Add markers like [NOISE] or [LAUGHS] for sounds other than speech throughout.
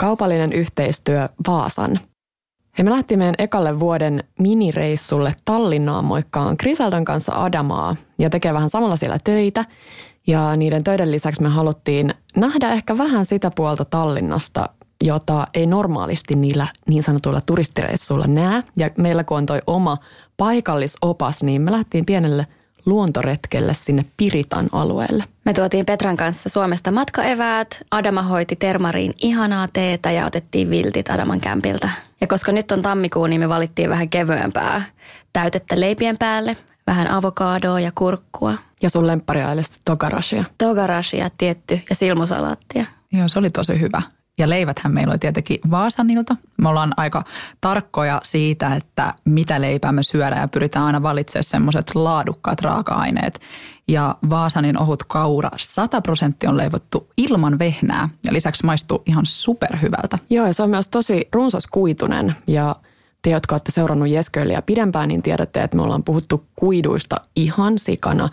kaupallinen yhteistyö Vaasan. He me lähtiin meidän ekalle vuoden minireissulle Tallinnaan moikkaan Krisaldan kanssa Adamaa ja tekee vähän samalla siellä töitä. Ja niiden töiden lisäksi me haluttiin nähdä ehkä vähän sitä puolta Tallinnasta, jota ei normaalisti niillä niin sanotuilla turistireissuilla näe. Ja meillä kun on toi oma paikallisopas, niin me lähtiin pienelle luontoretkelle sinne Piritan alueelle. Me tuotiin Petran kanssa Suomesta matkaeväät, Adama hoiti termariin ihanaa teetä ja otettiin viltit Adaman kämpiltä. Ja koska nyt on tammikuu, niin me valittiin vähän kevyempää täytettä leipien päälle, vähän avokadoa ja kurkkua. Ja sun lemppariailesta togarashia. Togarashia tietty ja silmusalaattia. Joo, se oli tosi hyvä. Ja leiväthän meillä oli tietenkin Vaasanilta. Me ollaan aika tarkkoja siitä, että mitä leipää me syödään ja pyritään aina valitsemaan semmoiset laadukkaat raaka-aineet. Ja Vaasanin ohut kaura 100 prosenttia on leivottu ilman vehnää ja lisäksi maistuu ihan superhyvältä. Joo ja se on myös tosi runsaskuitunen ja te, jotka olette seurannut Jesköliä pidempään, niin tiedätte, että me ollaan puhuttu kuiduista ihan sikana.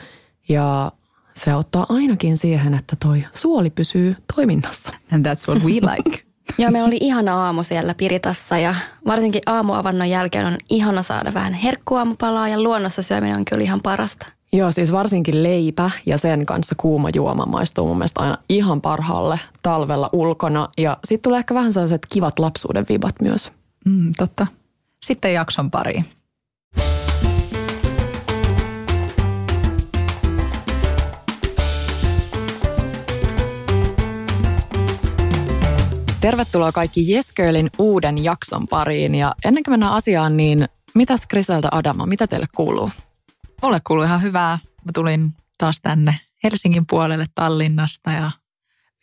Ja se auttaa ainakin siihen, että toi suoli pysyy toiminnassa. And that's what we like. [LAUGHS] Joo, meillä oli ihana aamu siellä Piritassa ja varsinkin aamuavannon jälkeen on ihana saada vähän herkkuaamupalaa ja luonnossa syöminen on kyllä ihan parasta. Joo, siis varsinkin leipä ja sen kanssa kuuma juoma maistuu mun mielestä aina ihan parhaalle talvella ulkona. Ja sitten tulee ehkä vähän sellaiset kivat lapsuuden vibat myös. Mm, totta. Sitten jakson pariin. Tervetuloa kaikki Yes Girlin uuden jakson pariin. Ja ennen kuin mennään asiaan, niin mitäs Griselda Adama, mitä teille kuuluu? Mulle kuuluu ihan hyvää. Mä tulin taas tänne Helsingin puolelle Tallinnasta ja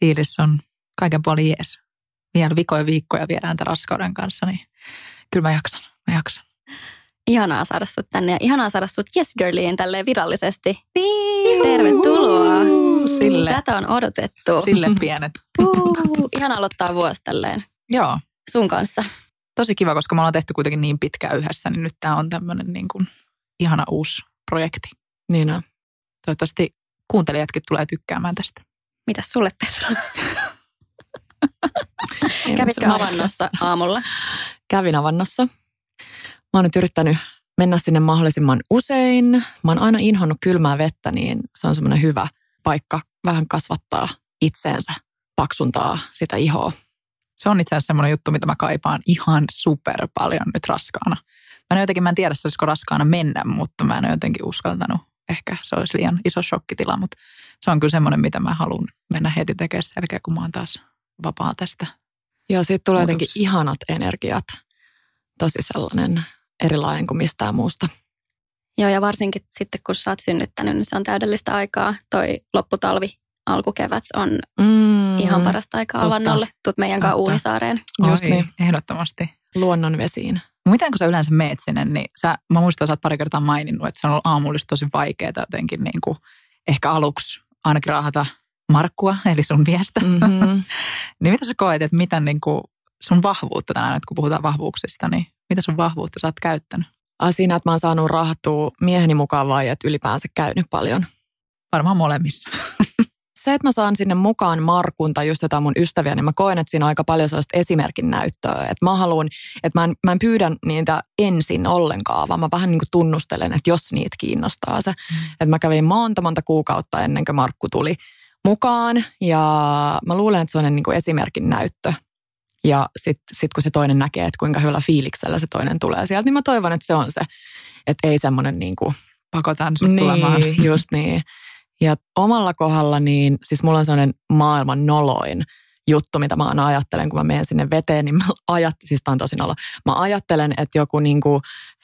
fiilis on kaiken puolin jees. Vielä vikoja viikkoja viedään tämän raskauden kanssa, niin kyllä mä jaksan, mä jaksan. Ihanaa saada sut tänne ja ihanaa saada sut Yes Girliin tälleen virallisesti. Tervetuloa. Sille, Tätä on odotettu. sille [LAUGHS] pienet. Uh, ihana aloittaa vuosi tälleen Joo, sun kanssa. tosi kiva, koska me ollaan tehty kuitenkin niin pitkään yhdessä, niin nyt tämä on tämmöinen niin kuin ihana uusi projekti. Niin on. Toivottavasti kuuntelijatkin tulee tykkäämään tästä. Mitäs sulle Petra? [LAUGHS] Kävitkö avannossa aamulla? Kävin avannossa. Mä oon nyt yrittänyt mennä sinne mahdollisimman usein. Mä oon aina inhonnut kylmää vettä, niin se on semmoinen hyvä paikka vähän kasvattaa itseensä, paksuntaa sitä ihoa. Se on itse asiassa semmoinen juttu, mitä mä kaipaan ihan super paljon nyt raskaana. Mä en jotenkin, mä en tiedä, saisiko raskaana mennä, mutta mä en jotenkin uskaltanut. Ehkä se olisi liian iso shokkitila, mutta se on kyllä semmoinen, mitä mä haluan mennä heti tekemään sen jälkeen, kun mä oon taas vapaa tästä. Ja siitä tulee jotenkin Muutoksesta. ihanat energiat. Tosi sellainen erilainen kuin mistään muusta. Joo, ja varsinkin sitten kun sä oot synnyttänyt, niin se on täydellistä aikaa. Toi lopputalvi, alkukevät on Mm, ihan parasta aikaa totta. avannolle. Tuut meidän kanssa. Uunisaareen. Just Oi, niin. Ehdottomasti. Luonnon vesiin. Miten kun sä yleensä meet sinne, niin sä, mä muistan, että sä oot pari kertaa maininnut, että se on ollut aamullista tosi vaikeaa jotenkin niin kuin, ehkä aluksi ainakin raahata Markkua, [LAUGHS] eli sun miestä. Mm-hmm. [LAUGHS] niin mitä sä koet, että mitä niin kuin sun vahvuutta tänään, kun puhutaan vahvuuksista, niin mitä sun vahvuutta sä oot käyttänyt? Ai siinä, että mä oon saanut rahattua mieheni mukaan vai että ylipäänsä käynyt paljon. Varmaan molemmissa. [LAUGHS] Se, että mä saan sinne mukaan Markun tai just jotain mun ystäviä, niin mä koen, että siinä on aika paljon sellaista esimerkin näyttöä. Että mä haluan, että mä en, mä en pyydä niitä ensin ollenkaan, vaan mä vähän niin kuin tunnustelen, että jos niitä kiinnostaa se. Mm. Että mä kävin monta monta kuukautta ennen kuin Markku tuli mukaan ja mä luulen, että se on niin kuin esimerkin näyttö. Ja sitten sit kun se toinen näkee, että kuinka hyvällä fiiliksellä se toinen tulee sieltä, niin mä toivon, että se on se. Että ei semmoinen niin kuin Pakotan sut tulemaan. niin, just niin. Ja omalla kohdalla, niin siis mulla on sellainen maailman noloin juttu, mitä mä aina ajattelen, kun mä menen sinne veteen, niin mä ajattelen, siis on tosi nolo, mä ajattelen, että joku niinku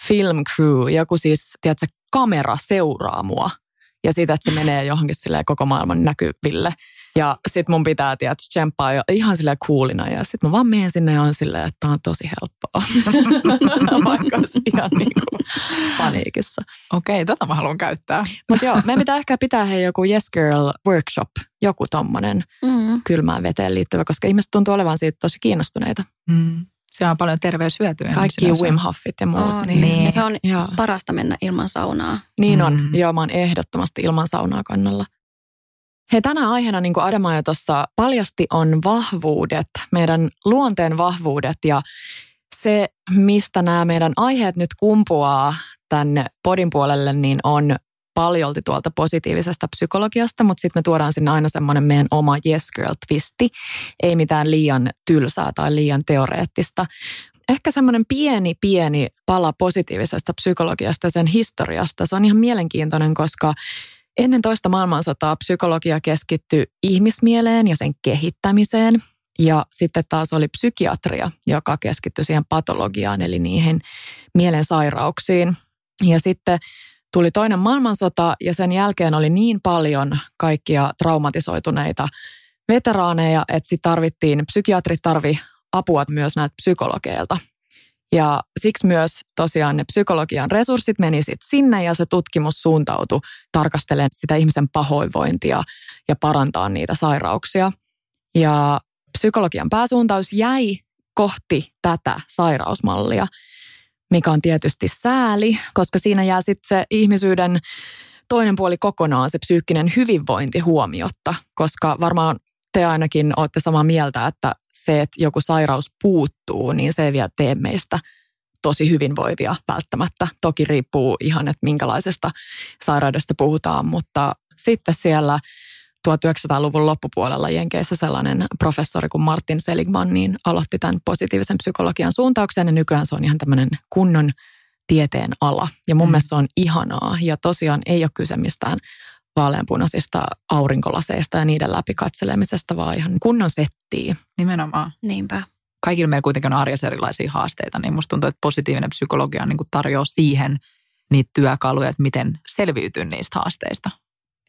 film crew, joku siis, tiedätkö, kamera seuraa mua. Ja siitä, että se menee johonkin silleen koko maailman näkyville. Ja sit mun pitää, tiedätkö, tsemppaa jo ihan silleen coolina. Ja sit mä vaan menen sinne ja on silleen, että tää on tosi helppoa. [LAUGHS] Vaikka olisi ihan niinku paniikissa. Okei, tota mä haluan käyttää. Mutta joo, meidän pitää ehkä pitää hei joku Yes Girl workshop, joku tommonen Mm. kylmään veteen liittyvä, koska ihmiset tuntuu olevan siitä tosi kiinnostuneita. Mm. Siellä on paljon terveyshyötyjä. Kaikki. Wim Hofit ja muut. On. niin. Niin. Ja se on Joo. parasta mennä ilman saunaa. niin on. Mm. Joo, mä oon ehdottomasti ilman saunaa kannalla. Hei, tänä aiheena, niin kuin Adama jo tuossa paljasti, on vahvuudet, meidän luonteen vahvuudet ja se, mistä nämä meidän aiheet nyt kumpuaa tänne podin puolelle, niin on paljolti tuolta positiivisesta psykologiasta, mutta sitten me tuodaan sinne aina semmoinen meidän oma yes girl twisti, ei mitään liian tylsää tai liian teoreettista. Ehkä semmoinen pieni, pieni pala positiivisesta psykologiasta ja sen historiasta. Se on ihan mielenkiintoinen, koska ennen toista maailmansotaa psykologia keskittyi ihmismieleen ja sen kehittämiseen. Ja sitten taas oli psykiatria, joka keskittyi siihen patologiaan, eli niihin mielen sairauksiin. Ja sitten tuli toinen maailmansota ja sen jälkeen oli niin paljon kaikkia traumatisoituneita veteraaneja, että sitten tarvittiin, psykiatrit tarvi apua myös näitä psykologeilta. Ja siksi myös tosiaan ne psykologian resurssit meni sitten sinne ja se tutkimus suuntautui tarkastelemaan sitä ihmisen pahoinvointia ja parantaa niitä sairauksia. Ja psykologian pääsuuntaus jäi kohti tätä sairausmallia mikä on tietysti sääli, koska siinä jää sitten se ihmisyyden toinen puoli kokonaan, se psyykkinen hyvinvointi huomiotta, koska varmaan te ainakin olette samaa mieltä, että se, että joku sairaus puuttuu, niin se ei vielä tee meistä tosi hyvinvoivia välttämättä. Toki riippuu ihan, että minkälaisesta sairaudesta puhutaan, mutta sitten siellä 1900-luvun loppupuolella Jenkeissä sellainen professori kuin Martin Seligman niin aloitti tämän positiivisen psykologian suuntauksen ja nykyään se on ihan tämmöinen kunnon tieteen ala. Ja mun mm. mielestä se on ihanaa ja tosiaan ei ole kyse mistään vaaleanpunaisista aurinkolaseista ja niiden läpi katselemisesta, vaan ihan kunnon settiä. Nimenomaan. Niinpä. Kaikilla meillä kuitenkin on arjessa erilaisia haasteita, niin musta tuntuu, että positiivinen psykologia niin tarjoaa siihen niitä työkaluja, että miten selviytyä niistä haasteista.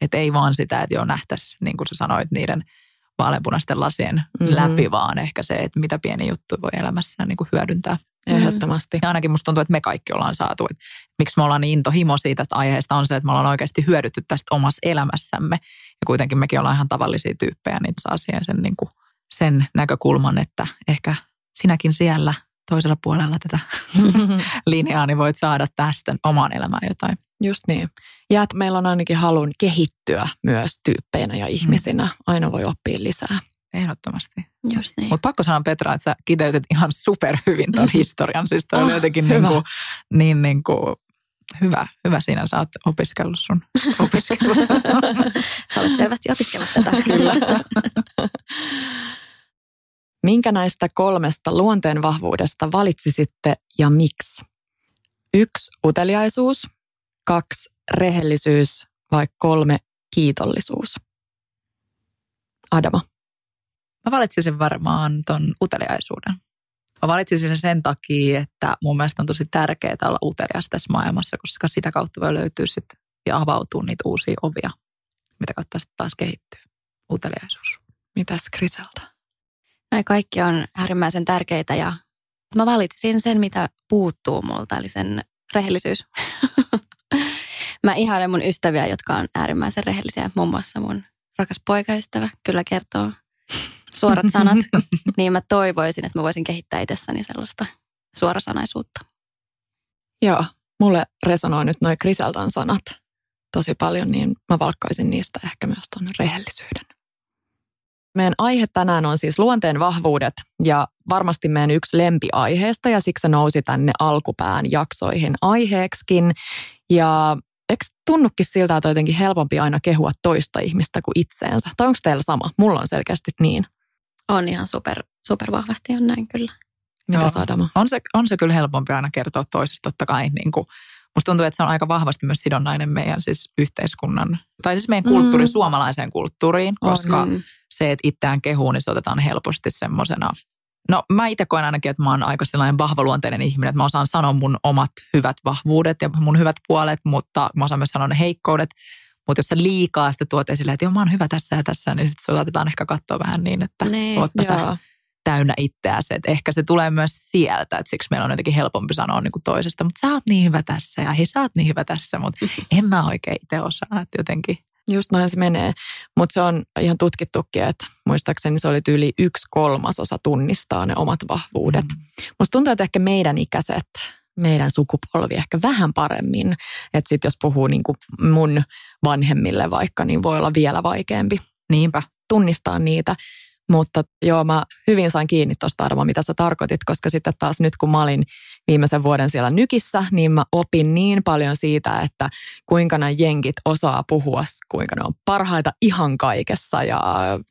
Että ei vaan sitä, että jo nähtäisi, niin kuin sä sanoit, niiden vaaleanpunaisten lasien mm-hmm. läpi, vaan ehkä se, että mitä pieni juttu voi elämässä niin kuin hyödyntää. Ehdottomasti. Ja ainakin musta tuntuu, että me kaikki ollaan saatu. Että miksi me ollaan niin intohimo siitä tästä aiheesta on se, että me ollaan oikeasti hyödytty tästä omassa elämässämme. Ja kuitenkin mekin ollaan ihan tavallisia tyyppejä, niin saa siihen sen, niin kuin, sen näkökulman, että ehkä sinäkin siellä toisella puolella tätä [LAUGHS] linjaa, niin voit saada tästä omaan elämään jotain. Just niin. Ja että meillä on ainakin halun kehittyä myös tyyppeinä ja ihmisinä. Aina voi oppia lisää. Ehdottomasti. Just niin. Mutta pakko sanoa Petra, että sä kiteytit ihan superhyvin tuon historian. Siis toi oh, oli jotenkin niin, kuin, niin, niin kuin, hyvä, hyvä siinä sä oot opiskellut sun [LAUGHS] opiskellut. sä olet selvästi opiskellut tätä. [LAUGHS] Kyllä. Minkä näistä kolmesta luonteen vahvuudesta valitsisitte ja miksi? Yksi uteliaisuus, kaksi rehellisyys vai kolme kiitollisuus? Adama. Mä valitsisin varmaan ton uteliaisuuden. Mä valitsisin sen takia, että mun mielestä on tosi tärkeää olla utelias tässä maailmassa, koska sitä kautta voi löytyä sit ja avautua niitä uusia ovia, mitä kautta sitten taas kehittyy. Uteliaisuus. Mitäs Griselda? Nämä kaikki on äärimmäisen tärkeitä ja mä valitsin sen, mitä puuttuu multa, eli sen rehellisyys. [LAUGHS] mä ihailen mun ystäviä, jotka on äärimmäisen rehellisiä. Muun muassa mun rakas poikaystävä kyllä kertoo suorat sanat. [LAUGHS] niin mä toivoisin, että mä voisin kehittää itsessäni sellaista suorasanaisuutta. Joo, mulle resonoi nyt noin Kriseltan sanat tosi paljon, niin mä valkkaisin niistä ehkä myös tuon rehellisyyden. Meidän aihe tänään on siis luonteen vahvuudet ja varmasti meidän yksi lempiaiheesta ja siksi se nousi tänne alkupään jaksoihin aiheeksikin. Ja eikö tunnukin siltä, että on jotenkin helpompi aina kehua toista ihmistä kuin itseensä? Tai onko teillä sama? Mulla on selkeästi niin. On ihan super, super vahvasti on näin kyllä. Mitä Sadama? On se, on se kyllä helpompi aina kertoa toisesta totta kai. Niin kuin, musta tuntuu, että se on aika vahvasti myös sidonnainen meidän siis yhteiskunnan, tai siis meidän kulttuuri, mm. suomalaiseen kulttuuriin, koska mm. se, että itseään kehuu, niin se otetaan helposti semmoisena No mä itse koen ainakin, että mä oon aika sellainen vahvaluonteinen ihminen, että mä osaan sanoa mun omat hyvät vahvuudet ja mun hyvät puolet, mutta mä osaan myös sanoa ne heikkoudet. Mutta jos sä liikaa sitä tuot esille, että joo mä oon hyvä tässä ja tässä, niin sitten saatetaan ehkä katsoa vähän niin, että nee, ootpa sä täynnä itseäsi. Että ehkä se tulee myös sieltä, että siksi meillä on jotenkin helpompi sanoa niin kuin toisesta, mutta sä oot niin hyvä tässä ja hei sä oot niin hyvä tässä, mutta [LAUGHS] en mä oikein itse osaa, että jotenkin Just noin se menee, mutta se on ihan tutkittukin, että muistaakseni se oli yli yksi kolmasosa tunnistaa ne omat vahvuudet. Mm. Musta tuntuu, että ehkä meidän ikäiset, meidän sukupolvi ehkä vähän paremmin. Että sitten jos puhuu niin kuin mun vanhemmille vaikka, niin voi olla vielä vaikeampi. Niinpä. tunnistaa niitä. Mutta joo, mä hyvin sain kiinni tuosta Arvo, mitä sä tarkoitit, koska sitten taas nyt kun mä olin viimeisen vuoden siellä Nykissä, niin mä opin niin paljon siitä, että kuinka nämä jenkit osaa puhua, kuinka ne on parhaita ihan kaikessa. Ja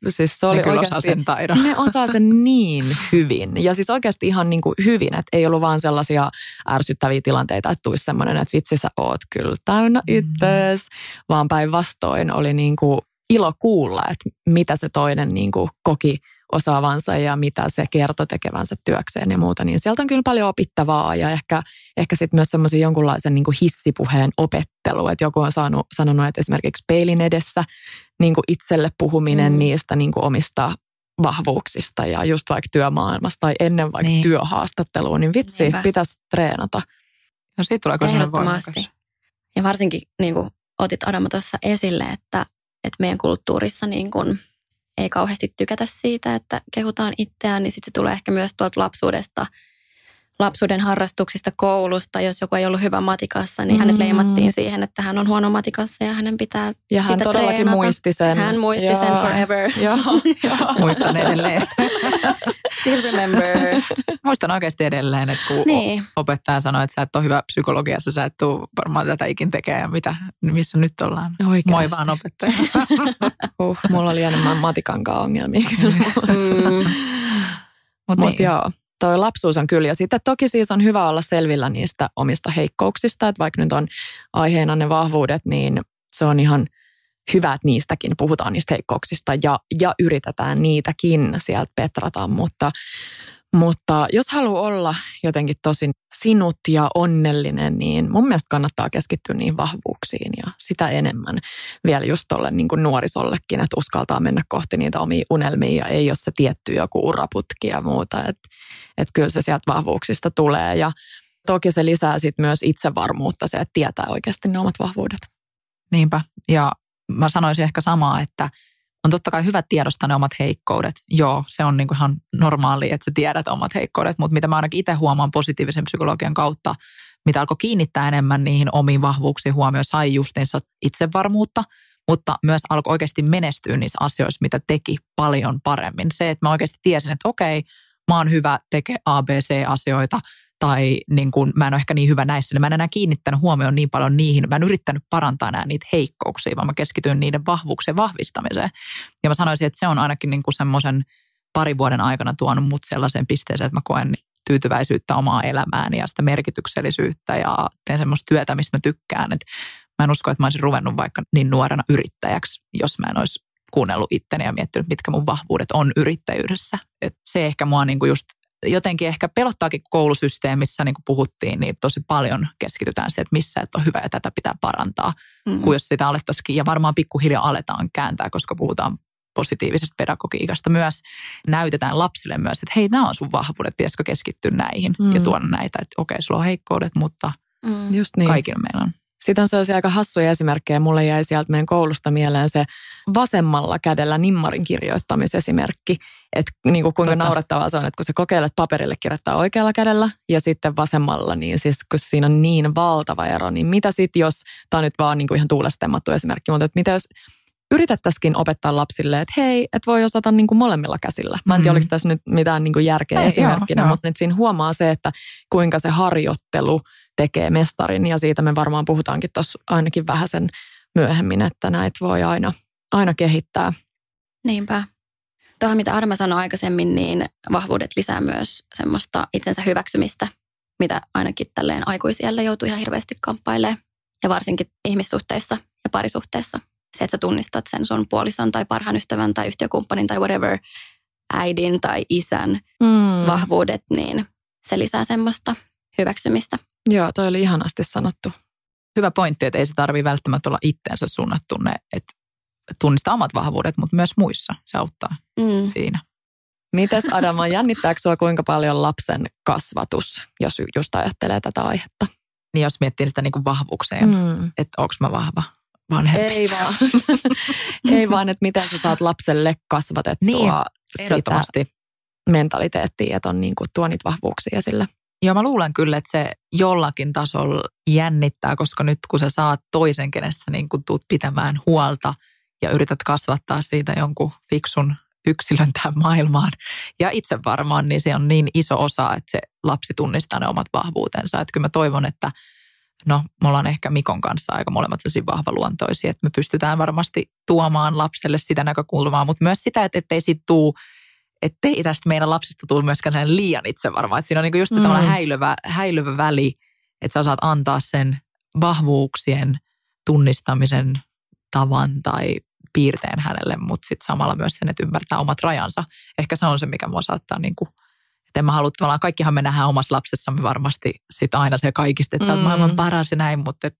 siis se oli ne oikeasti, osaa sen taidon. ne osaa sen niin hyvin. Ja siis oikeasti ihan niin kuin hyvin, että ei ollut vaan sellaisia ärsyttäviä tilanteita, että tulisi semmoinen, että vitsi sä oot kyllä täynnä ittees, vaan päinvastoin oli niin kuin ilo kuulla, että mitä se toinen niin kuin koki osaavansa ja mitä se kertoi tekevänsä työkseen ja muuta, niin sieltä on kyllä paljon opittavaa ja ehkä, ehkä sitten myös semmoisen jonkunlaisen niin kuin hissipuheen opettelu, että joku on saanut, sanonut, että esimerkiksi peilin edessä niin kuin itselle puhuminen Mm. niistä niin kuin omista vahvuuksista ja just vaikka työmaailmasta tai ennen vaikka Niin. niin. työhaastattelua, niin vitsi, Niinpä. pitäisi treenata. No siitä tulee Ehdottomasti. Ja varsinkin niin kuin otit Adama tuossa esille, että, että meidän kulttuurissa niin kuin ei kauheasti tykätä siitä, että kehutaan itseään, niin sitten se tulee ehkä myös tuolta lapsuudesta, lapsuuden harrastuksista, koulusta. Jos joku ei ollut hyvä matikassa, niin hänet Mm. leimattiin siihen, että hän on huono matikassa ja hänen pitää Ja hän sitä todellakin treenata. muisti sen. Hän muisti sen Joo. forever. [LAUGHS] Joo, joo. Muistan edelleen. [LAUGHS] Still remember. Muistan oikeasti edelleen, että kun niin, opettaja sanoi, että sä et ole hyvä psykologiassa, sä et tule varmaan tätä ikin tekemään ja mitä, missä nyt ollaan. Oikeasti. Moi vaan opettaja. [LAUGHS] Uh, mulla oli enemmän matikankaan ongelmia kyllä. mm, Mutta Mutta niin, joo, toi lapsuus on kyllä. Ja sitten toki siis on hyvä olla selvillä niistä omista heikkouksista, että vaikka nyt on aiheena ne vahvuudet, niin se on ihan hyvä, että niistäkin puhutaan niistä heikkouksista ja, ja yritetään niitäkin sieltä petrata, mutta, mutta jos haluaa olla jotenkin tosi sinut ja onnellinen, niin mun mielestä kannattaa keskittyä niihin vahvuuksiin ja sitä enemmän vielä just tolle niin nuorisollekin, että uskaltaa mennä kohti niitä omia unelmia ja ei ole se tietty joku uraputki ja muuta, että et kyllä se sieltä vahvuuksista tulee ja toki se lisää sit myös itsevarmuutta se, että tietää oikeasti ne omat vahvuudet. Niinpä. Ja mä sanoisin ehkä samaa, että on totta kai hyvä tiedostaa ne omat heikkoudet. Joo, se on niinku ihan normaali, että sä tiedät omat heikkoudet, mutta mitä mä ainakin itse huomaan positiivisen psykologian kautta, mitä alkoi kiinnittää enemmän niihin omiin vahvuuksiin huomioon, sai justiinsa itsevarmuutta, mutta myös alkoi oikeasti menestyä niissä asioissa, mitä teki paljon paremmin. Se, että mä oikeasti tiesin, että okei, mä oon hyvä tekee ABC-asioita, tai niin kun, mä en ole ehkä niin hyvä näissä, niin mä en enää kiinnittänyt huomioon niin paljon niihin. Mä en yrittänyt parantaa enää niitä heikkouksia, vaan mä keskityin niiden vahvuuksien vahvistamiseen. Ja mä sanoisin, että se on ainakin niin kuin semmoisen parin vuoden aikana tuonut mut sellaiseen pisteeseen, että mä koen tyytyväisyyttä omaa elämääni ja sitä merkityksellisyyttä ja teen semmoista työtä, mistä mä tykkään. Et mä en usko, että mä olisin ruvennut vaikka niin nuorena yrittäjäksi, jos mä en olisi kuunnellut itteni ja miettinyt, mitkä mun vahvuudet on yrittäjyydessä. Et se ehkä mua niinku just jotenkin ehkä pelottaakin koulusysteemissä, niin kuin puhuttiin, niin tosi paljon keskitytään siihen, että missä et ole hyvä ja tätä pitää parantaa, mm. kuin jos sitä alettaisikin. Ja varmaan pikkuhiljaa aletaan kääntää, koska puhutaan positiivisesta pedagogiikasta myös. Näytetään lapsille myös, että hei, nämä on sun vahvuudet, pitäisikö keskittyä näihin mm. ja tuoda näitä, että okei, sulla on heikkoudet, mutta Mm. Just niin. niin. kaikilla meillä on. Sitten on sellaisia aika hassuja esimerkkejä. Mulle jäi sieltä meidän koulusta mieleen se vasemmalla kädellä nimmarin kirjoittamisesimerkki. Että niin kuin kuinka Totta. naurettavaa se on, että kun sä kokeilet paperille kirjoittaa oikealla kädellä ja sitten vasemmalla, niin siis kun siinä on niin valtava ero, niin mitä sitten jos, tämä on nyt vaan niin kuin ihan tuulestemmattu esimerkki, mutta että mitä jos yritettäisikin opettaa lapsille, että hei, että voi osata niin kuin molemmilla käsillä. Mä en tiedä, Mm. oliko tässä nyt mitään niin kuin järkeä Ei, esimerkkinä, joo, joo. mutta nyt siinä huomaa se, että kuinka se harjoittelu tekee mestarin ja siitä me varmaan puhutaankin tuossa ainakin vähän sen myöhemmin, että näitä voi aina, aina kehittää. Niinpä. Tuohon mitä Arma sanoi aikaisemmin, niin vahvuudet lisää myös semmoista itsensä hyväksymistä, mitä ainakin tälleen aikuisiellä joutuu ihan hirveästi kamppailemaan. Ja varsinkin ihmissuhteissa ja parisuhteessa. Se, että sä tunnistat sen sun puolison tai parhaan ystävän tai yhtiökumppanin tai whatever, äidin tai isän Mm. vahvuudet, niin se lisää semmoista hyväksymistä. Joo, toi oli ihanasti sanottu. Hyvä pointti, että ei se tarvitse välttämättä olla itteensä suunnattu ne, että tunnistaa omat vahvuudet, mutta myös muissa se auttaa Mm. siinä. Mites Adama, [LAUGHS] jännittääkö sua kuinka paljon lapsen kasvatus, jos just ajattelee tätä aihetta? Niin jos miettii sitä niin kuin vahvuukseen, mm. Että onko mä vahva vanhempi. Ei vaan. [LAUGHS] Ei vaan, että miten sä saat lapselle kasvatettua Niin, sitä Ehdottomasti. mentaliteettia, että on niin kuin, tuo niitä vahvuuksia sille. Ja mä luulen kyllä, että se jollakin tasolla jännittää, koska nyt kun sä saat toisen, kenestä niin kun tuut pitämään huolta ja yrität kasvattaa siitä jonkun fiksun yksilön tähän maailmaan ja itse varmaan, niin se on niin iso osa, että se lapsi tunnistaa ne omat vahvuutensa. Että kyllä mä toivon, että no me ollaan ehkä Mikon kanssa aika molemmat tosi vahvaluontoisia, että me pystytään varmasti tuomaan lapselle sitä näkökulmaa, mutta myös sitä, että ettei siitä tuu, ettei tästä meidän lapsista tule myöskään liian itse varmaan. Että siinä on niin just mm. häilyvä, häilyvä väli, että sä osaat antaa sen vahvuuksien tunnistamisen tavan tai piirteen hänelle, mutta sitten samalla myös sen, että ymmärtää omat rajansa. Ehkä se on se, mikä mua saattaa niin kuin, että en mä halua tavallaan, kaikkihan me nähdään omassa lapsessamme varmasti sit aina se kaikista, että mm. sä oot mm. maailman paras ja näin, mutta et,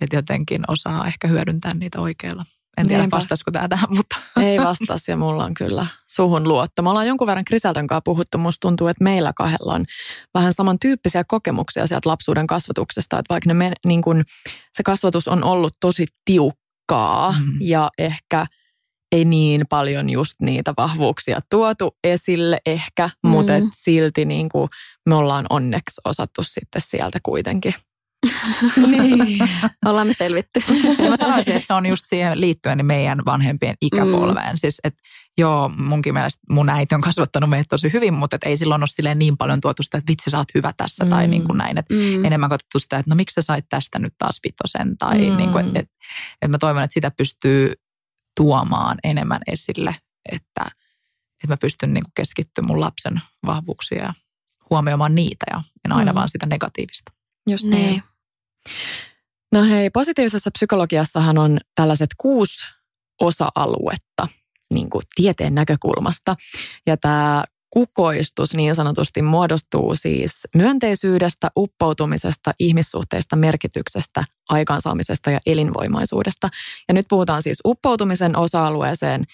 et jotenkin osaa ehkä hyödyntää niitä oikealla. En tiedä, Niinpä. vastaisiko tämä tähän, mutta... Ei vastaisi ja mulla on kyllä suhun luotto. Me ollaan jonkun verran Kriseltön kanssa puhuttu. Musta tuntuu, että meillä kahdella on vähän samantyyppisiä kokemuksia sieltä lapsuuden kasvatuksesta. Että vaikka ne me, niin kun, se kasvatus on ollut tosi tiukkaa mm. ja ehkä ei niin paljon just niitä vahvuuksia tuotu esille ehkä, mm. mutta silti niin kuin me ollaan onneksi osattu sitten sieltä kuitenkin – [LAUGHS] niin. Ollaan me selvitty. Mä sanoisin, että se on just siihen liittyen niin meidän vanhempien ikäpolveen. Mm. Siis, että joo, munkin mielestä mun äiti on kasvattanut meitä tosi hyvin, mutta et ei silloin ole silleen niin paljon tuotu sitä, että vitsi sä oot hyvä tässä mm. tai niin kuin näin. Että mm. enemmän katsottu sitä, että no miksi sä sait tästä nyt taas vitosen tai mm. niin kuin, että, että mä toivon, että sitä pystyy tuomaan enemmän esille, että, että mä pystyn niin kuin keskittymään mun lapsen vahvuuksia ja huomioimaan niitä ja en aina mm. vaan sitä negatiivista. Just niin. niin. No hei, positiivisessa psykologiassahan on tällaiset kuusi osa-aluetta niin kuin tieteen näkökulmasta. Ja tämä kukoistus niin sanotusti muodostuu siis myönteisyydestä, uppoutumisesta, ihmissuhteista, merkityksestä, aikaansaamisesta ja elinvoimaisuudesta. Ja nyt puhutaan siis uppoutumisen osa-alueeseen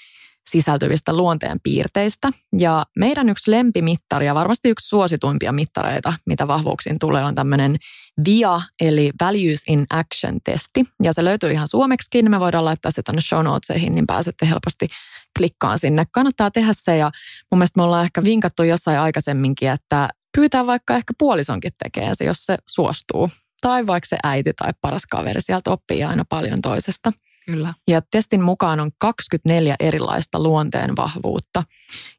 sisältyvistä luonteen piirteistä. Ja meidän yksi lempimittari ja varmasti yksi suosituimpia mittareita, mitä vahvuuksiin tulee, on tämmöinen VIA, eli Values in Action-testi. Ja se löytyy ihan suomeksikin, me voidaan laittaa se tänne show notesihin, niin pääsette helposti klikkaan sinne. Kannattaa tehdä se ja mun mielestä me ollaan ehkä vinkattu jossain aikaisemminkin, että pyytää vaikka ehkä puolisonkin tekee se, jos se suostuu. Tai vaikka se äiti tai paras kaveri, sieltä oppii aina paljon toisesta. Kyllä. Ja testin mukaan on 24 erilaista luonteen vahvuutta.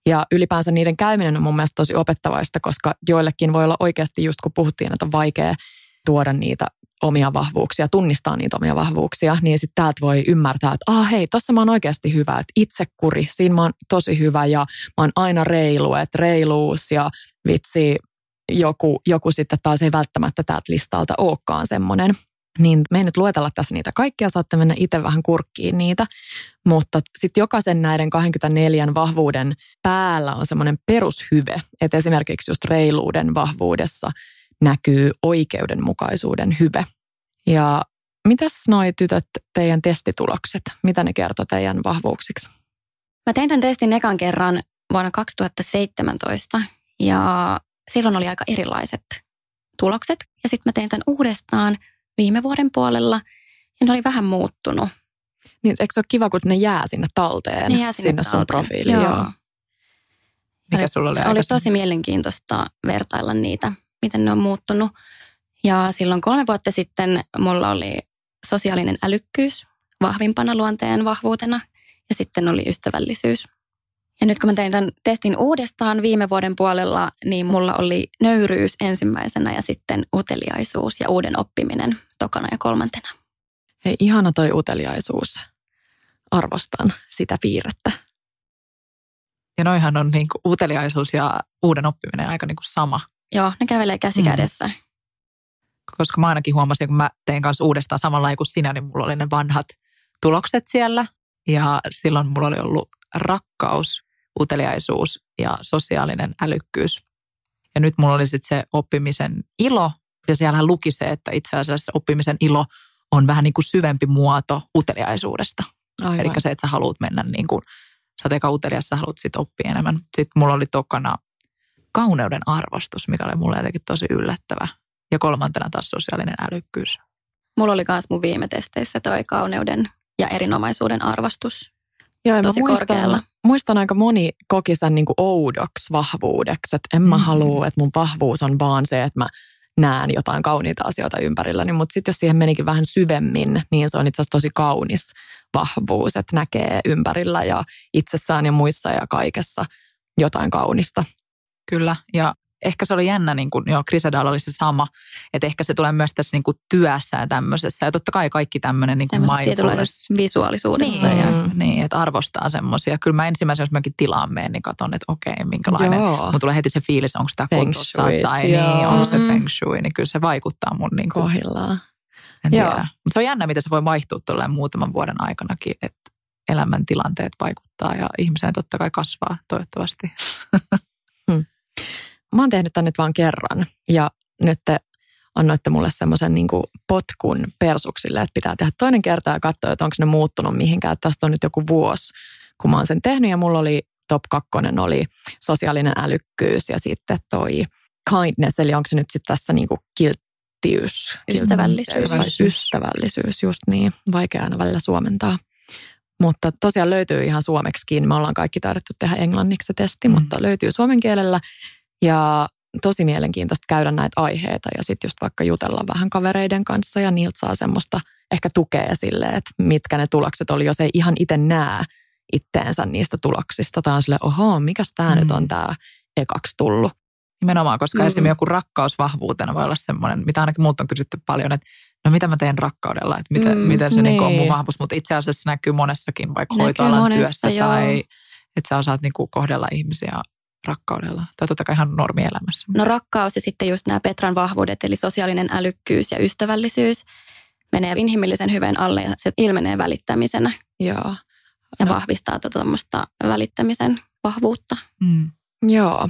Ja ylipäänsä niiden käyminen on mun mielestä tosi opettavaista, koska joillekin voi olla oikeasti, just kun puhuttiin, että on vaikea tuoda niitä omia vahvuuksia, tunnistaa niitä omia vahvuuksia, niin sitten täältä voi ymmärtää, että ah hei, tossa mä oon oikeasti hyvä, että itsekuri, siinä mä oon tosi hyvä ja mä oon aina reilu, että reiluus ja vitsi, joku, joku sitten taas ei välttämättä täältä listalta olekaan semmoinen. Niin me ei nyt luetella tässä niitä kaikkia, saatte mennä itse vähän kurkkiin niitä. Mutta sitten jokaisen näiden 24 vahvuuden päällä on semmoinen perushyve. Että esimerkiksi just reiluuden vahvuudessa näkyy oikeudenmukaisuuden hyve. Ja mitäs noi tytöt, teidän testitulokset, mitä ne kertoo teidän vahvuuksiksi? Mä tein tämän testin ekan kerran vuonna 2017 ja silloin oli aika erilaiset tulokset. Ja sitten mä tein tämän uudestaan viime vuoden puolella ja ne oli vähän muuttunut. Niin, eikö se ole kiva, kun ne jää sinne talteen, ne jää sinne, sinne talteen. sun profiiliin? Joo. joo. Mikä sulla oli Oli tosi mielenkiintoista vertailla niitä, miten ne on muuttunut. Ja silloin kolme vuotta sitten mulla oli sosiaalinen älykkyys vahvimpana luonteen vahvuutena ja sitten oli ystävällisyys. Ja nyt kun mä tein tämän testin uudestaan viime vuoden puolella, niin mulla oli nöyryys ensimmäisenä ja sitten uteliaisuus ja uuden oppiminen tokana ja kolmantena. Hei, ihana toi uteliaisuus. Arvostan sitä piirrettä. Ja noihan on niin kuin uteliaisuus ja uuden oppiminen aika niin kuin sama. Joo, ne kävelee käsi mm. kädessä. Koska mä ainakin huomasin, kun mä tein kanssa uudestaan samalla kuin sinä, niin mulla oli ne vanhat tulokset siellä. Ja silloin mulla oli ollut rakkaus, uteliaisuus ja sosiaalinen älykkyys. Ja nyt mulla oli sitten se oppimisen ilo, ja siellähän luki se, että itse asiassa oppimisen ilo on vähän niin kuin syvempi muoto uteliaisuudesta. Eli se, että sä haluat mennä niin kuin, sä oot eka utelias, sä haluat sitten oppia enemmän. Sitten mulla oli tokana kauneuden arvostus, mikä oli mulle jotenkin tosi yllättävä. Ja kolmantena taas sosiaalinen älykkyys. Mulla oli myös mun viime testeissä toi kauneuden ja erinomaisuuden arvostus. Joo, tosi mä muistan, korkealla. Muistan aika moni koki sen niin kuin oudoksi vahvuudeksi, että en mä mm. halua, että mun vahvuus on vaan se, että mä näen jotain kauniita asioita ympärilläni, mutta sitten jos siihen menikin vähän syvemmin, niin se on itse asiassa tosi kaunis vahvuus, että näkee ympärillä ja itsessään ja muissa ja kaikessa jotain kaunista. Kyllä, ja ehkä se oli jännä, niin kuin, joo, Grisadalla oli se sama, että ehkä se tulee myös tässä niin kuin työssä ja tämmöisessä. Ja totta kai kaikki tämmöinen niin kuin mindfulness. visuaalisuudessa. Niin, ja... niin, että arvostaa semmoisia. Kyllä mä ensimmäisenä, jos mäkin tilaan meen, niin katson, että okei, minkälainen. Mun tulee heti se fiilis, onko tämä kuntossa tai joo. niin, on se feng shui, niin kyllä se vaikuttaa mun niin kuin, Kohillaan. En tiedä. Mutta se on jännä, miten se voi vaihtua tuolleen muutaman vuoden aikanakin, että elämäntilanteet vaikuttaa ja ihmisen totta kai kasvaa toivottavasti. [LAUGHS] Mä oon tehnyt tämän nyt vaan kerran ja nyt te annoitte mulle semmoisen niin potkun persuksille, että pitää tehdä toinen kerta ja katsoa, että onko ne muuttunut mihinkään. Tästä on nyt joku vuosi, kun mä oon sen tehnyt ja mulla oli top kakkonen oli sosiaalinen älykkyys ja sitten toi kindness, eli onko se nyt sitten tässä niin kuin kilttiys? Ystävällisyys. Ystävällisyys, ystävällisyys just niin. Vaikea aina välillä suomentaa. Mutta tosiaan löytyy ihan suomeksikin. Me ollaan kaikki taidettu tehdä englanniksi se testi, mm. mutta löytyy suomen kielellä. Ja tosi mielenkiintoista käydä näitä aiheita ja sitten just vaikka jutella vähän kavereiden kanssa ja niiltä saa semmoista ehkä tukea sille, että mitkä ne tulokset oli, jos ei ihan itse näe itteensä niistä tuloksista. Tai on sille, oho, mikäs tämä mm. nyt on tämä ekaksi tullut. Nimenomaan, koska mm. esimerkiksi joku rakkausvahvuutena voi olla semmoinen, mitä ainakin muut on kysytty paljon, että no mitä mä teen rakkaudella, että miten, mm, miten se niin. on mun niin. vahvuus, mutta itse asiassa näkyy monessakin, vaikka näkyy hoitoalan monessa, työssä joo. tai että sä osaat niin kuin kohdella ihmisiä rakkaudella? Tai totta kai ihan normielämässä. No rakkaus ja sitten just nämä Petran vahvuudet, eli sosiaalinen älykkyys ja ystävällisyys menee inhimillisen hyvän alle ja se ilmenee välittämisenä. Joo. Ja no. vahvistaa tuota välittämisen vahvuutta. Mm. Joo.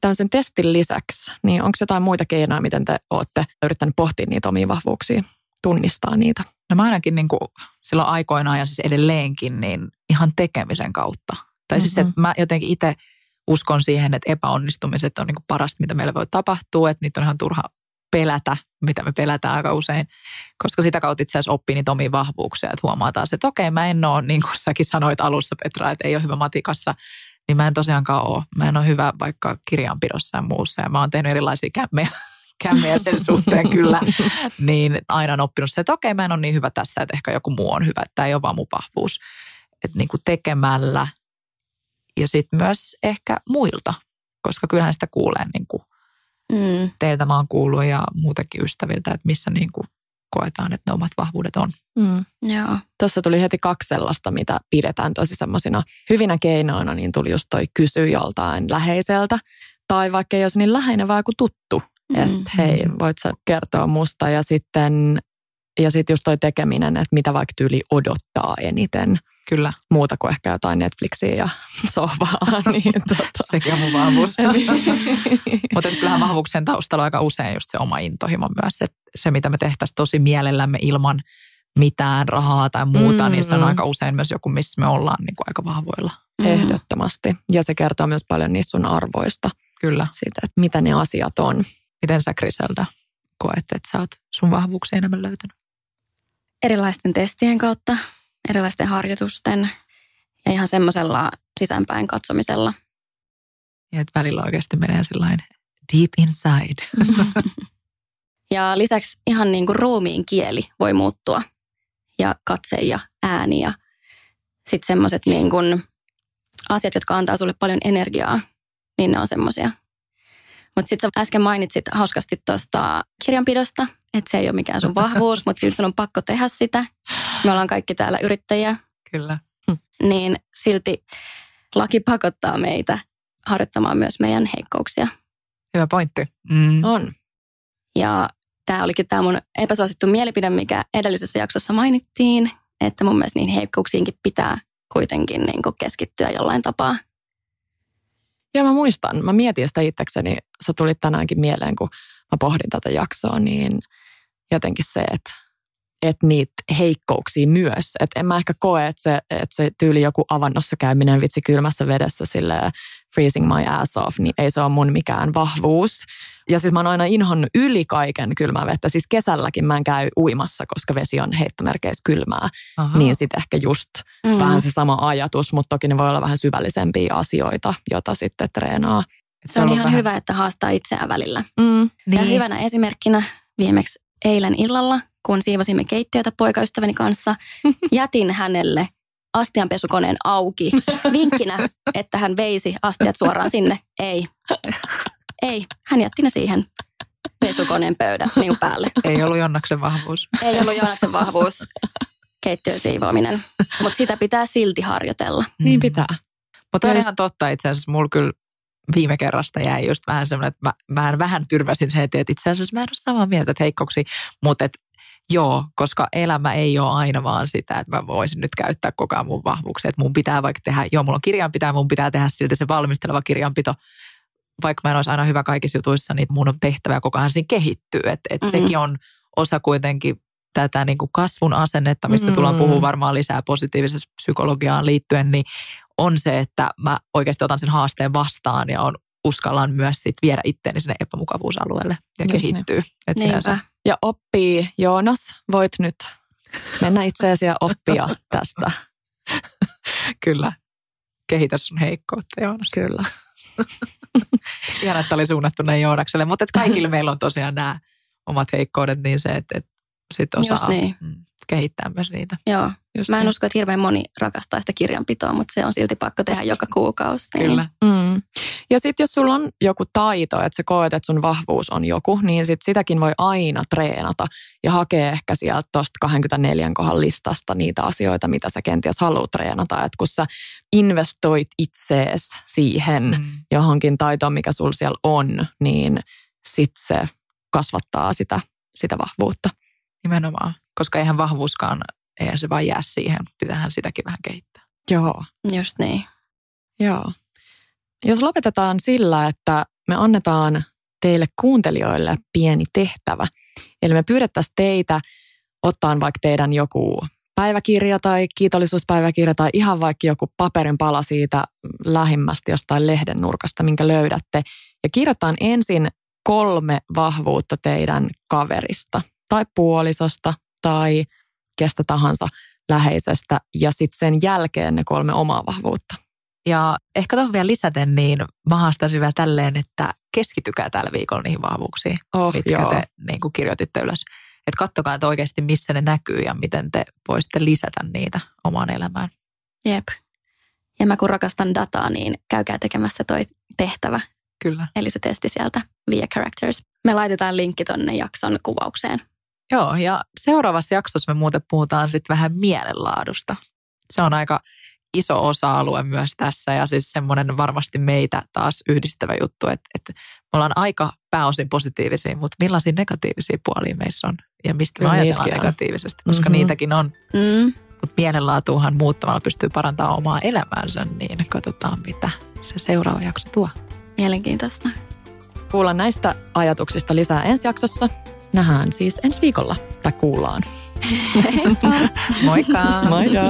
Tällaisen testin lisäksi, niin onko jotain muita keinoja, miten te olette yrittäneet pohtia niitä omia vahvuuksia, tunnistaa niitä? No mä ainakin niin kuin silloin aikoinaan ja siis edelleenkin niin ihan tekemisen kautta. Tai mm-hmm. siis että mä jotenkin itse uskon siihen, että epäonnistumiset on niin kuin parasta, mitä meille voi tapahtua, että niitä on ihan turha pelätä, mitä me pelätään aika usein, koska sitä kautta itse asiassa oppii niitä omia vahvuuksia, että huomaa taas, että okei, mä en ole, niin kuin säkin sanoit alussa Petra, että ei ole hyvä matikassa, niin mä en tosiaankaan ole. Mä en ole hyvä vaikka kirjanpidossa ja muussa ja mä oon tehnyt erilaisia kämmejä, [LAUGHS] kämmejä sen suhteen kyllä, [LAUGHS] niin aina on oppinut se, että okei, mä en ole niin hyvä tässä, että ehkä joku muu on hyvä, että tämä ei ole vaan mun vahvuus. Että niin kuin tekemällä ja sitten myös ehkä muilta, koska kyllähän sitä kuulee niin kuin mm. teiltä mä oon kuullut ja muutenkin ystäviltä, että missä niin kuin koetaan, että ne omat vahvuudet on. Mm. Joo. Tuossa tuli heti kaksi sellaista, mitä pidetään tosi semmoisina hyvinä keinoina, niin tuli just toi kysy joltain läheiseltä. Tai vaikka olisi niin läheinen, vaan joku tuttu. Mm. Että hei, voit sä kertoa musta. Ja sitten ja sitten just toi tekeminen, että mitä vaikka tyyli odottaa eniten. Kyllä. Muuta kuin ehkä jotain Netflixiä ja [LAUGHS] sohvaa. [LAUGHS] niin tota. Sekin on mun vahvuus. [LAUGHS] Mutta kyllähän vahvuuksien taustalla on aika usein just se oma intohimo myös. Että se, mitä me tehtäisiin tosi mielellämme ilman mitään rahaa tai muuta, mm, niin se on mm. aika usein myös joku, missä me ollaan niin kuin aika vahvoilla. Mm. Ehdottomasti. Ja se kertoo myös paljon niistä sun arvoista. Kyllä. Siitä, että mitä ne asiat on. Miten sä Griselda koet, että sä oot sun vahvuuksia enemmän löytänyt? Erilaisten testien kautta, erilaisten harjoitusten ja ihan semmoisella sisäänpäin katsomisella. Ja että välillä oikeasti menee sellainen deep inside. [LAUGHS] ja lisäksi ihan niin kuin ruumiin kieli voi muuttua ja katse ja ääni ja sitten semmoiset niin kuin asiat, jotka antaa sulle paljon energiaa, niin ne on semmoisia. Mutta sitten sä äsken mainitsit hauskasti tuosta kirjanpidosta, että se ei ole mikään sun vahvuus, mutta silti sun on pakko tehdä sitä. Me ollaan kaikki täällä yrittäjiä. Kyllä. Niin silti laki pakottaa meitä harjoittamaan myös meidän heikkouksia. Hyvä pointti. Mm. On. Ja tämä olikin tämä mun epäsuosittu mielipide, mikä edellisessä jaksossa mainittiin, että mun mielestä niihin heikkouksiinkin pitää kuitenkin niin keskittyä jollain tapaa. Ja mä muistan, mä mietin sitä itsekseni, sä tulit tänäänkin mieleen, kun mä pohdin tätä jaksoa, niin jotenkin se, että että niitä heikkouksia myös. Että en mä ehkä koe, että se, että se tyyli joku avannossa käyminen vitsi kylmässä vedessä sille freezing my ass off, niin ei se ole mun mikään vahvuus. Ja siis mä oon aina inhonnut yli kaiken kylmää vettä. Siis kesälläkin mä en käy uimassa, koska vesi on heittomerkeissä kylmää. Aha. Niin sitten ehkä just mm. vähän se sama ajatus, mutta toki ne voi olla vähän syvällisempiä asioita, jota sitten treenaa. Se, se on ihan vähän... hyvä, että haastaa itseään välillä. Mm. Niin. Ja hyvänä esimerkkinä viimeksi eilen illalla, kun siivosimme keittiötä poikaystäväni kanssa, [LAUGHS] jätin hänelle astianpesukoneen auki vinkkinä, että hän veisi astiat suoraan sinne. Ei. Ei. Hän jätti ne siihen pesukoneen pöydän niin päälle. Ei ollut Jonnaksen vahvuus. Ei ollut Joonaksen vahvuus keittiön siivoaminen, mutta sitä pitää silti harjoitella. Niin pitää. Mutta on ihan totta itse asiassa. Mulla kyllä viime kerrasta jäi just vähän semmoinen, että mä, mä vähän tyrmäsin sen, että itse asiassa mä en ole samaa mieltä, että heikkoksi, mutta et, joo, koska elämä ei ole aina vaan sitä, että mä voisin nyt käyttää koko ajan mun vahvuuksia, että mun pitää vaikka tehdä, joo, mulla on kirjanpito, mun pitää tehdä silti se valmisteleva kirjanpito, vaikka mä en olisi aina hyvä kaikissa jutuissa, niin mun on tehtävä koko ajan siinä kehittyy, että et Mhm. sekin on osa kuitenkin tätä niin kuin kasvun asennetta, mistä Mm. tullaan puhua varmaan lisää positiivisessa psykologiaan liittyen, niin on se, että mä oikeasti otan sen haasteen vastaan ja on uskallan myös sit viedä itteeni sinne epämukavuusalueelle ja Just niin. kehittyy. Et sinänsä- Niinpä. Ja oppii, Joonas, voit nyt mennä itseesi ja oppia tästä. [LAUGHS] Kyllä. Kehitä sun heikkoutta, Joonas. Kyllä. [LAUGHS] Ihan, että oli suunnattu näin Joonakselle. Mutta kaikille meillä on tosiaan nämä omat heikkoudet, niin se, että, että sit osaa Just niin. mm, kehittää myös niitä. Joo. Just Mä en niin. usko, että hirveän moni rakastaa sitä kirjanpitoa, mutta se on silti pakko tehdä joka kuukausi. Niin. Kyllä. Mm. Ja sitten jos sulla on joku taito, että sä koet, että sun vahvuus on joku, niin sit sitäkin voi aina treenata ja hakea ehkä sieltä tuosta 24 kohan listasta niitä asioita, mitä sä kenties haluat treenata. Että kun sä investoit itsees siihen Mm. johonkin taitoon, mikä sulla siellä on, niin sit se kasvattaa sitä, sitä vahvuutta. Nimenomaan. Koska eihän vahvuuskaan, eihän se vaan jää siihen. Pitäähän sitäkin vähän kehittää. Joo. Just niin. Joo. Jos lopetetaan sillä, että me annetaan teille kuuntelijoille pieni tehtävä. Eli me pyydettäisiin teitä ottaa vaikka teidän joku päiväkirja tai kiitollisuuspäiväkirja tai ihan vaikka joku paperin pala siitä lähimmästä jostain lehden nurkasta, minkä löydätte. Ja kirjoitetaan ensin kolme vahvuutta teidän kaverista tai puolisosta tai kestä tahansa läheisestä ja sitten sen jälkeen ne kolme omaa vahvuutta. Ja ehkä tuohon vielä lisäten, niin mä haastaisin vielä tälleen, että keskitykää tällä viikolla niihin vahvuuksiin, Oh, mitkä joo. te niin kuin kirjoititte ylös. Että kattokaa, että oikeasti missä ne näkyy ja miten te voisitte lisätä niitä omaan elämään. Jep. Ja mä kun rakastan dataa, niin käykää tekemässä toi tehtävä, Kyllä. eli se testi sieltä via Characters. Me laitetaan linkki tonne jakson kuvaukseen. Joo, ja seuraavassa jaksossa me muuten puhutaan sitten vähän mielenlaadusta. Se on aika iso osa-alue myös tässä ja siis semmoinen varmasti meitä taas yhdistävä juttu, että, että me ollaan aika pääosin positiivisia, mutta millaisia negatiivisia puolia meissä on ja mistä me Kyllä ajatellaan niitäkin on. negatiivisesti, koska Mhm. niitäkin on. Mm. Mutta mielenlaatuuhan muuttamalla pystyy parantamaan omaa elämäänsä, niin katsotaan mitä se seuraava jakso tuo. Mielenkiintoista. Kuullaan näistä ajatuksista lisää ensi jaksossa. Nähdään siis ensi viikolla, tai kuullaan. Heippa! [LAUGHS] Moikka! Moikka!